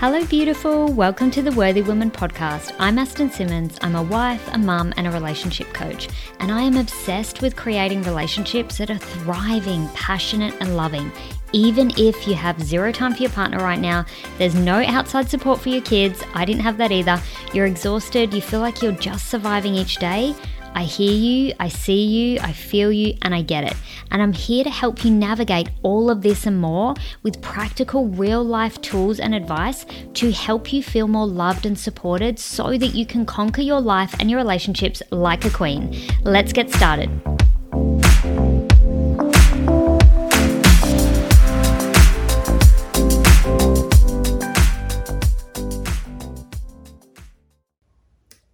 Hello, beautiful. Welcome to the Worthy Woman podcast. I'm Aston Simmonds. I'm a wife, a mum, and a relationship coach. And I am obsessed with creating relationships that are thriving, passionate, and loving. Even if you have zero time for your partner right now, there's no outside support for your kids. I didn't have that either. You're exhausted, you feel like you're just surviving each day. I hear you, I see you, I feel you, and I get it. And I'm here to help you navigate all of this and more with practical, real life tools and advice to help you feel more loved and supported so that you can conquer your life and your relationships like a queen. Let's get started.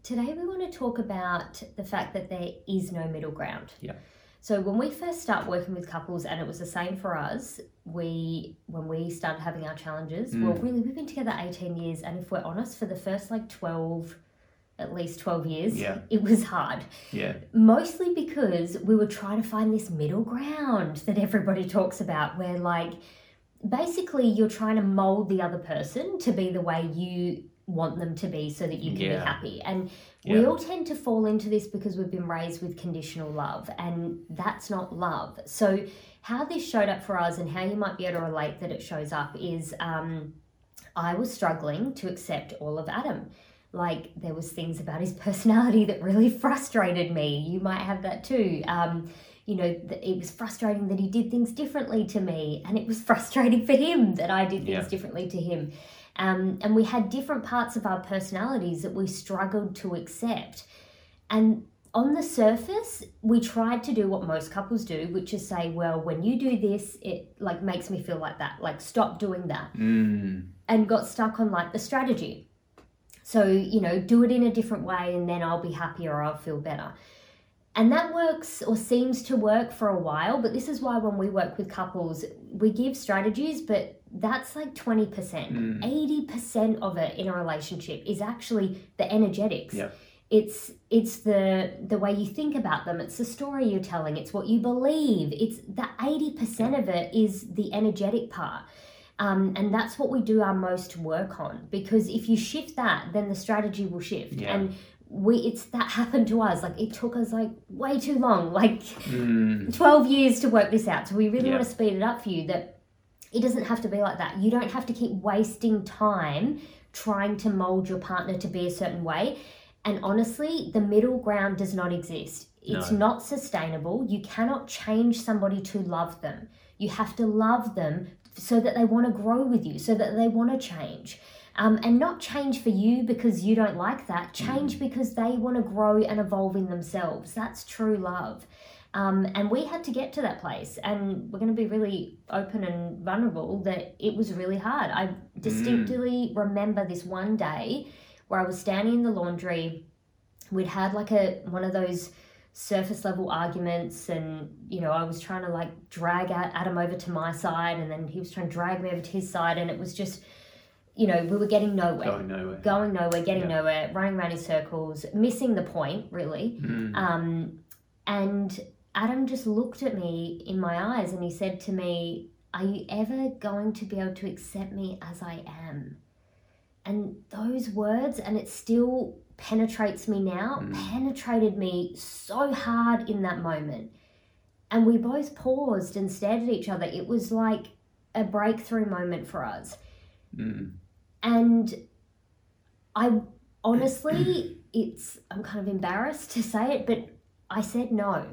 Today, we want to talk about the fact that there is no middle ground. Yeah. So when we first start working with couples, and it was the same for us, we when we started having our challenges. Well, Mm. really, we've been together eighteen years, and if we're honest, for the first like twelve, at least twelve years, Yeah. it was hard. Yeah. Mostly because we were trying to find this middle ground that everybody talks about, where like basically you're trying to mold the other person to be the way you want them to be so that you can be happy. And we all tend to fall into this because we've been raised with conditional love, and that's not love. So, how this showed up for us and how you might be able to relate that it shows up is um, I was struggling to accept all of Adam. Like, there was things about his personality that really frustrated me. You might have that too. Um, you know, it was frustrating that he did things differently to me, and it was frustrating for him that I did things Yeah. differently to him. Um, and we had different parts of our personalities that we struggled to accept. And on the surface, we tried to do what most couples do, which is say, well, when you do this, it like makes me feel like that. Like stop doing that. Mm. And got stuck on like the strategy. So, you know, do it in a different way and then I'll be happier or I'll feel better. And that works or seems to work for a while, but this is why when we work with couples, we give strategies, but that's like 20%. Mm. 80% of it in a relationship is actually the energetics. Yeah. It's it's the the way you think about them, it's the story you're telling, it's what you believe. It's that 80% of it is the energetic part. Um, and that's what we do our most work on because if you shift that, then the strategy will shift. Yeah. And we it's that happened to us. Like it took us like way too long, like Mm. 12 years to work this out. So we really Yeah. want to speed it up for you that it doesn't have to be like that. You don't have to keep wasting time trying to mold your partner to be a certain way. And honestly, the middle ground does not exist. It's No. not sustainable. You cannot change somebody to love them. You have to love them so that they want to grow with you, so that they want to change. Um, and not change for you because you don't like that. Change because they want to grow and evolve in themselves. That's true love. Um, and we had to get to that place. And we're going to be really open and vulnerable that it was really hard. I distinctly remember this one day where I was standing in the laundry. We'd had like a one of those surface level arguments and you know I was trying to like drag Adam over to my side and then he was trying to drag me over to his side and it was just you know we were getting nowhere Going nowhere. going nowhere getting Yeah. nowhere running around in circles missing the point really Mm. um, and Adam just looked at me in my eyes and he said to me, Are you ever going to be able to accept me as I am? And those words, and it still penetrates me now, Mm. penetrated me so hard in that moment. And we both paused and stared at each other. It was like a breakthrough moment for us. Mm. And I honestly, it's, I'm kind of embarrassed to say it, but I said no.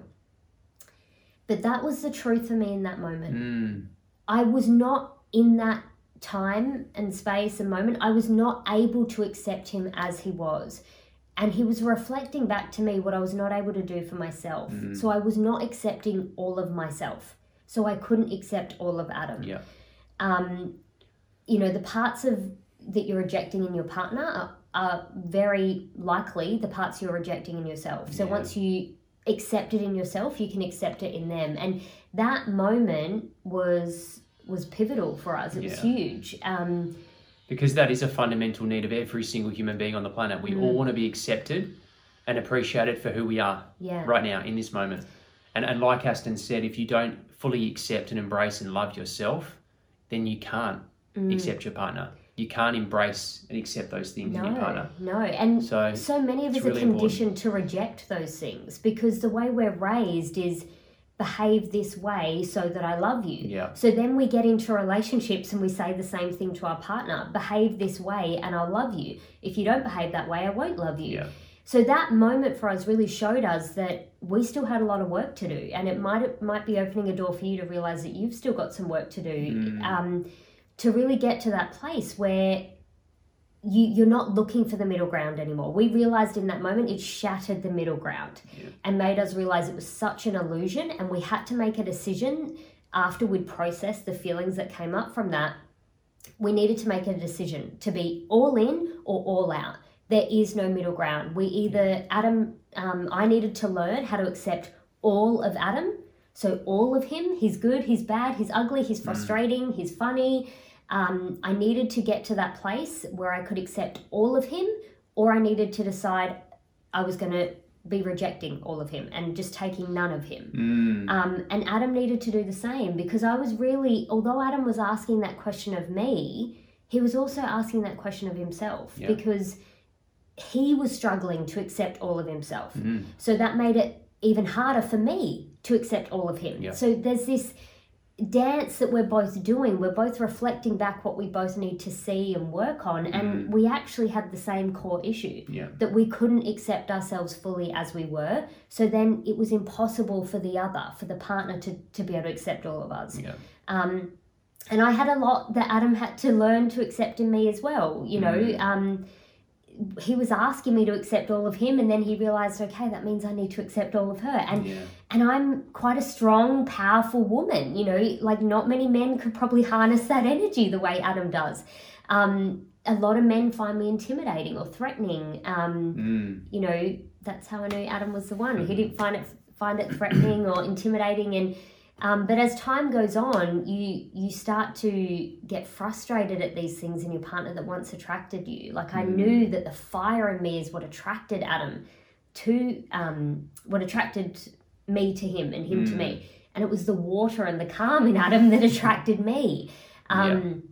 But that was the truth for me in that moment. Mm. I was not in that time and space and moment, I was not able to accept him as he was. And he was reflecting back to me what I was not able to do for myself. Mm. So I was not accepting all of myself. So I couldn't accept all of Adam Yeah. um, you know, the parts of that you're rejecting in your partner are, are very likely the parts you're rejecting in yourself. So Yeah. once you accept it in yourself, you can accept it in them. And that moment was was pivotal for us. It was huge. Um, Because that is a fundamental need of every single human being on the planet. We Mm. all want to be accepted and appreciated for who we are yeah. right now in this moment. And, and like Aston said, if you don't fully accept and embrace and love yourself, then you can't Mm. accept your partner. You can't embrace and accept those things in your No, partner. no. And So so many of us it's are really important. conditioned to reject those things because the way we're raised is behave this way so that I love you. yeah, So then we get into relationships and we say the same thing to our partner behave this way and I'll love you. If you don't behave that way, I won't love you. yeah, So that moment for us really showed us that we still had a lot of work to do, and it might it might be opening a door for you to realize that you've still got some work to do Mm. um, to really get to that place where you you're not looking for the middle ground anymore. We realized in that moment it shattered the middle ground Yeah. and made us realize it was such an illusion, and we had to make a decision after we'd processed the feelings that came up from that. We needed to make a decision to be all in or all out there is no middle ground. We either, Adam, um, I needed to learn how to accept all of Adam. So, all of him, he's good, he's bad, he's ugly, he's frustrating, he's funny. Um, I needed to get to that place where I could accept all of him, or I needed to decide I was going to be rejecting all of him and just taking none of him. mm, Um, and Adam needed to do the same because I was really, although Adam was asking that question of me, he was also asking that question of himself Yeah. because he was struggling to accept all of himself. mm, So that made it even harder for me to accept all of him. Yeah. So there's this dance that we're both doing. We're both reflecting back what we both need to see and work on. And we actually had the same core issue yeah, that we couldn't accept ourselves fully as we were. So then it was impossible for the other, for the partner to, to be able to accept all of us. yeah, Um, and I had a lot that Adam had to learn to accept in me as well. You know, Mm. um, he was asking me to accept all of him, and then he realized, okay, that means I need to accept all of her. And yeah, and I'm quite a strong, powerful woman. You know, like not many men could probably harness that energy the way Adam does. Um, a lot of men find me intimidating or threatening. Um, mm, you know, that's how I knew Adam was the one. He didn't find it find it threatening or intimidating, and um, but as time goes on, you you start to get frustrated at these things in your partner that once attracted you. Like I knew that the fire in me is what attracted Adam to um, what attracted me to him and him to me, and it was the water and the calm in Adam that attracted me. Um,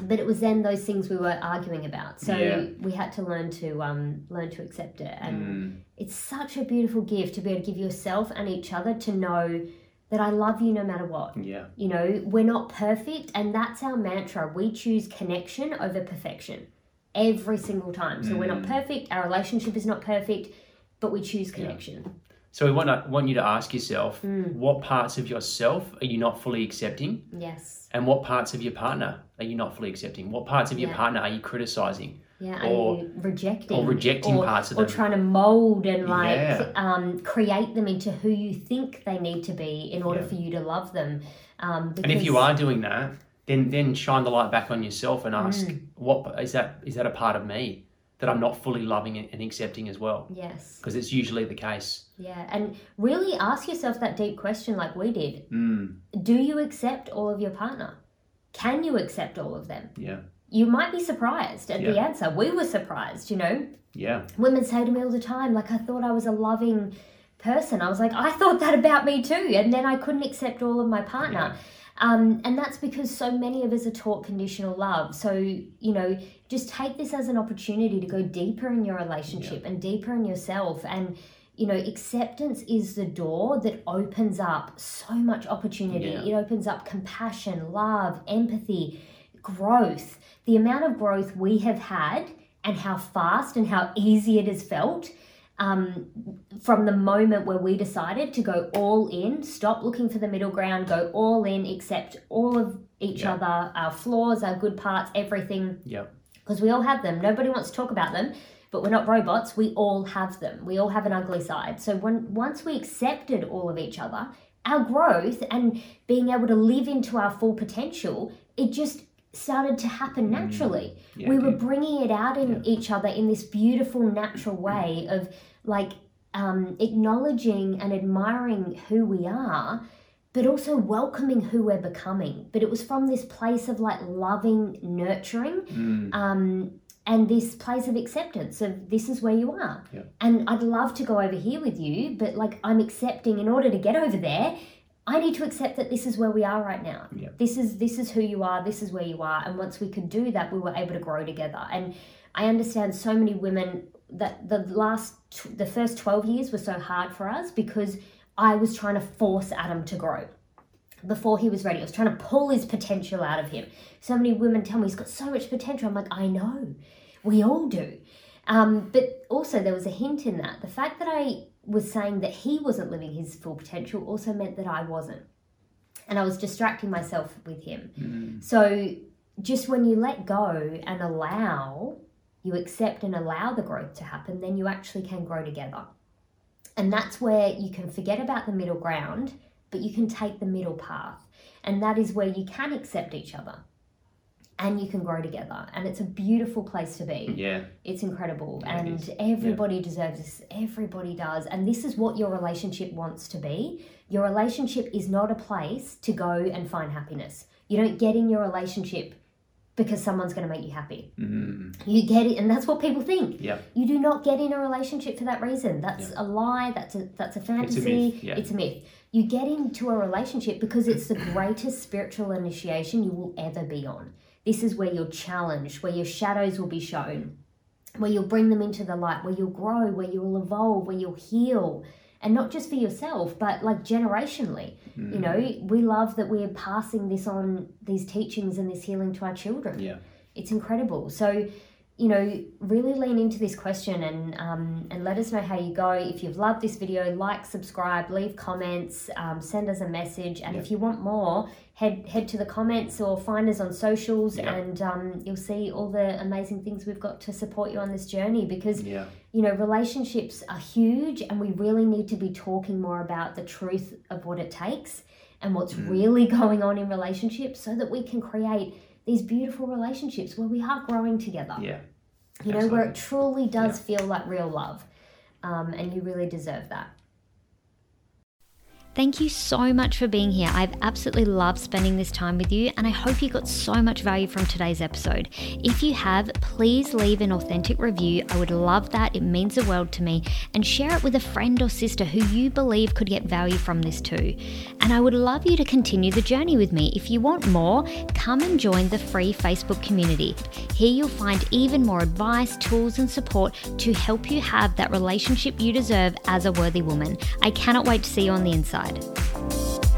But it was then those things we were arguing about. So Yeah. we had to learn to um, learn to accept it, and mm, it's such a beautiful gift to be able to give yourself and each other to know that I love you no matter what. yeah, You know, we're not perfect, and that's our mantra. We choose connection over perfection every single time. So we're not perfect, our relationship is not perfect, but we choose connection. So we want to, want you to ask yourself, Mm. what parts of yourself are you not fully accepting, Yes. and what parts of your partner are you not fully accepting? What parts of your Yeah. partner are you criticizing? Yeah, Or- are you rejecting or rejecting or, parts of or them. Or trying to mold and like Yeah. um, create them into who you think they need to be in order Yeah. for you to love them. Um, And if you are doing that, then then shine the light back on yourself and ask, Mm. what is that? Is that a part of me that I'm not fully loving and accepting as well? yes, Because it's usually the case. yeah, and really ask yourself that deep question, like we did: Mm, Do you accept all of your partner? Can you accept all of them? yeah, You might be surprised at the answer. We were surprised, you know. yeah, women say to me all the time, like, I thought I was a loving person. I was like, I thought that about me too. And then I couldn't accept all of my partner. Um, and that's because so many of us are taught conditional love. So, you know, just take this as an opportunity to go deeper in your relationship and deeper in yourself. And, you know, acceptance is the door that opens up so much opportunity. Yeah. It opens up compassion, love, empathy, growth. The amount of growth we have had and how fast and how easy it has felt um, from the moment where we decided to go all in, stop looking for the middle ground, go all in, accept all of each Yeah. other, our flaws, our good parts, everything, yeah, because we all have them. Nobody wants to talk about them, but we're not robots. We all have them. We all have an ugly side. So when once we accepted all of each other, our growth and being able to live into our full potential, it just started to happen naturally. yeah, we were yeah. bringing it out in each other in this beautiful, natural way of like um, acknowledging and admiring who we are, but also welcoming who we're becoming. But it was from this place of like loving, nurturing, Mm, um, and this place of acceptance of this is where you are. Yeah. And I'd love to go over here with you, but like I'm accepting in order to get over there. I need to accept that this is where we are right now. Yeah. This is this is who you are. This is where you are. And once we could do that, we were able to grow together. And I understand so many women that the last the first 12 years were so hard for us because I was trying to force Adam to grow before he was ready. I was trying to pull his potential out of him. So many women tell me he's got so much potential. I'm like, I know, we all do. Um, but also, there was a hint in that. The fact that I was saying that he wasn't living his full potential also meant that I wasn't. And I was distracting myself with him. Mm. So, just when you let go and allow, you accept and allow the growth to happen, then you actually can grow together. And that's where you can forget about the middle ground, but you can take the middle path. And that is where you can accept each other and you can grow together. And it's a beautiful place to be. Yeah. It's incredible. Yeah, and is. everybody deserves this. Everybody does. And this is what your relationship wants to be. Your relationship is not a place to go and find happiness. You don't get in your relationship because someone's going to make you happy. Mm. You get it, and that's what people think. Yeah. You do not get in a relationship for that reason. That's a lie. That's a that's a fantasy. myth, yeah. It's a myth. You get into a relationship because it's the greatest spiritual initiation you will ever be on. This is where you're challenged, where your shadows will be shown, where you'll bring them into the light, where you'll grow, where you'll evolve, where you'll heal. And not just for yourself, but like generationally. You know, mm. we love that we're passing this on, these teachings and this healing to our children Yeah. it's incredible. So, you know, really lean into this question and um, and let us know how you go. If you've loved this video, like, subscribe, leave comments, um, send us a message, and if you want more, head head to the comments or find us on socials, Yeah. and um, you'll see all the amazing things we've got to support you on this journey. Because Yeah. you know, relationships are huge, and we really need to be talking more about the truth of what it takes and what's really going on in relationships so that we can create these beautiful relationships where we are growing together. Yeah. You know, where it truly does feel like real love. Um, and you really deserve that. Thank you so much for being here. I've absolutely loved spending this time with you, and I hope you got so much value from today's episode. If you have, please leave an authentic review. I would love that. It means the world to me. And share it with a friend or sister who you believe could get value from this too. And I would love you to continue the journey with me. If you want more, come and join the free Facebook community. Here you'll find even more advice, tools, and support to help you have that relationship you deserve as a worthy woman. I cannot wait to see you on the inside side.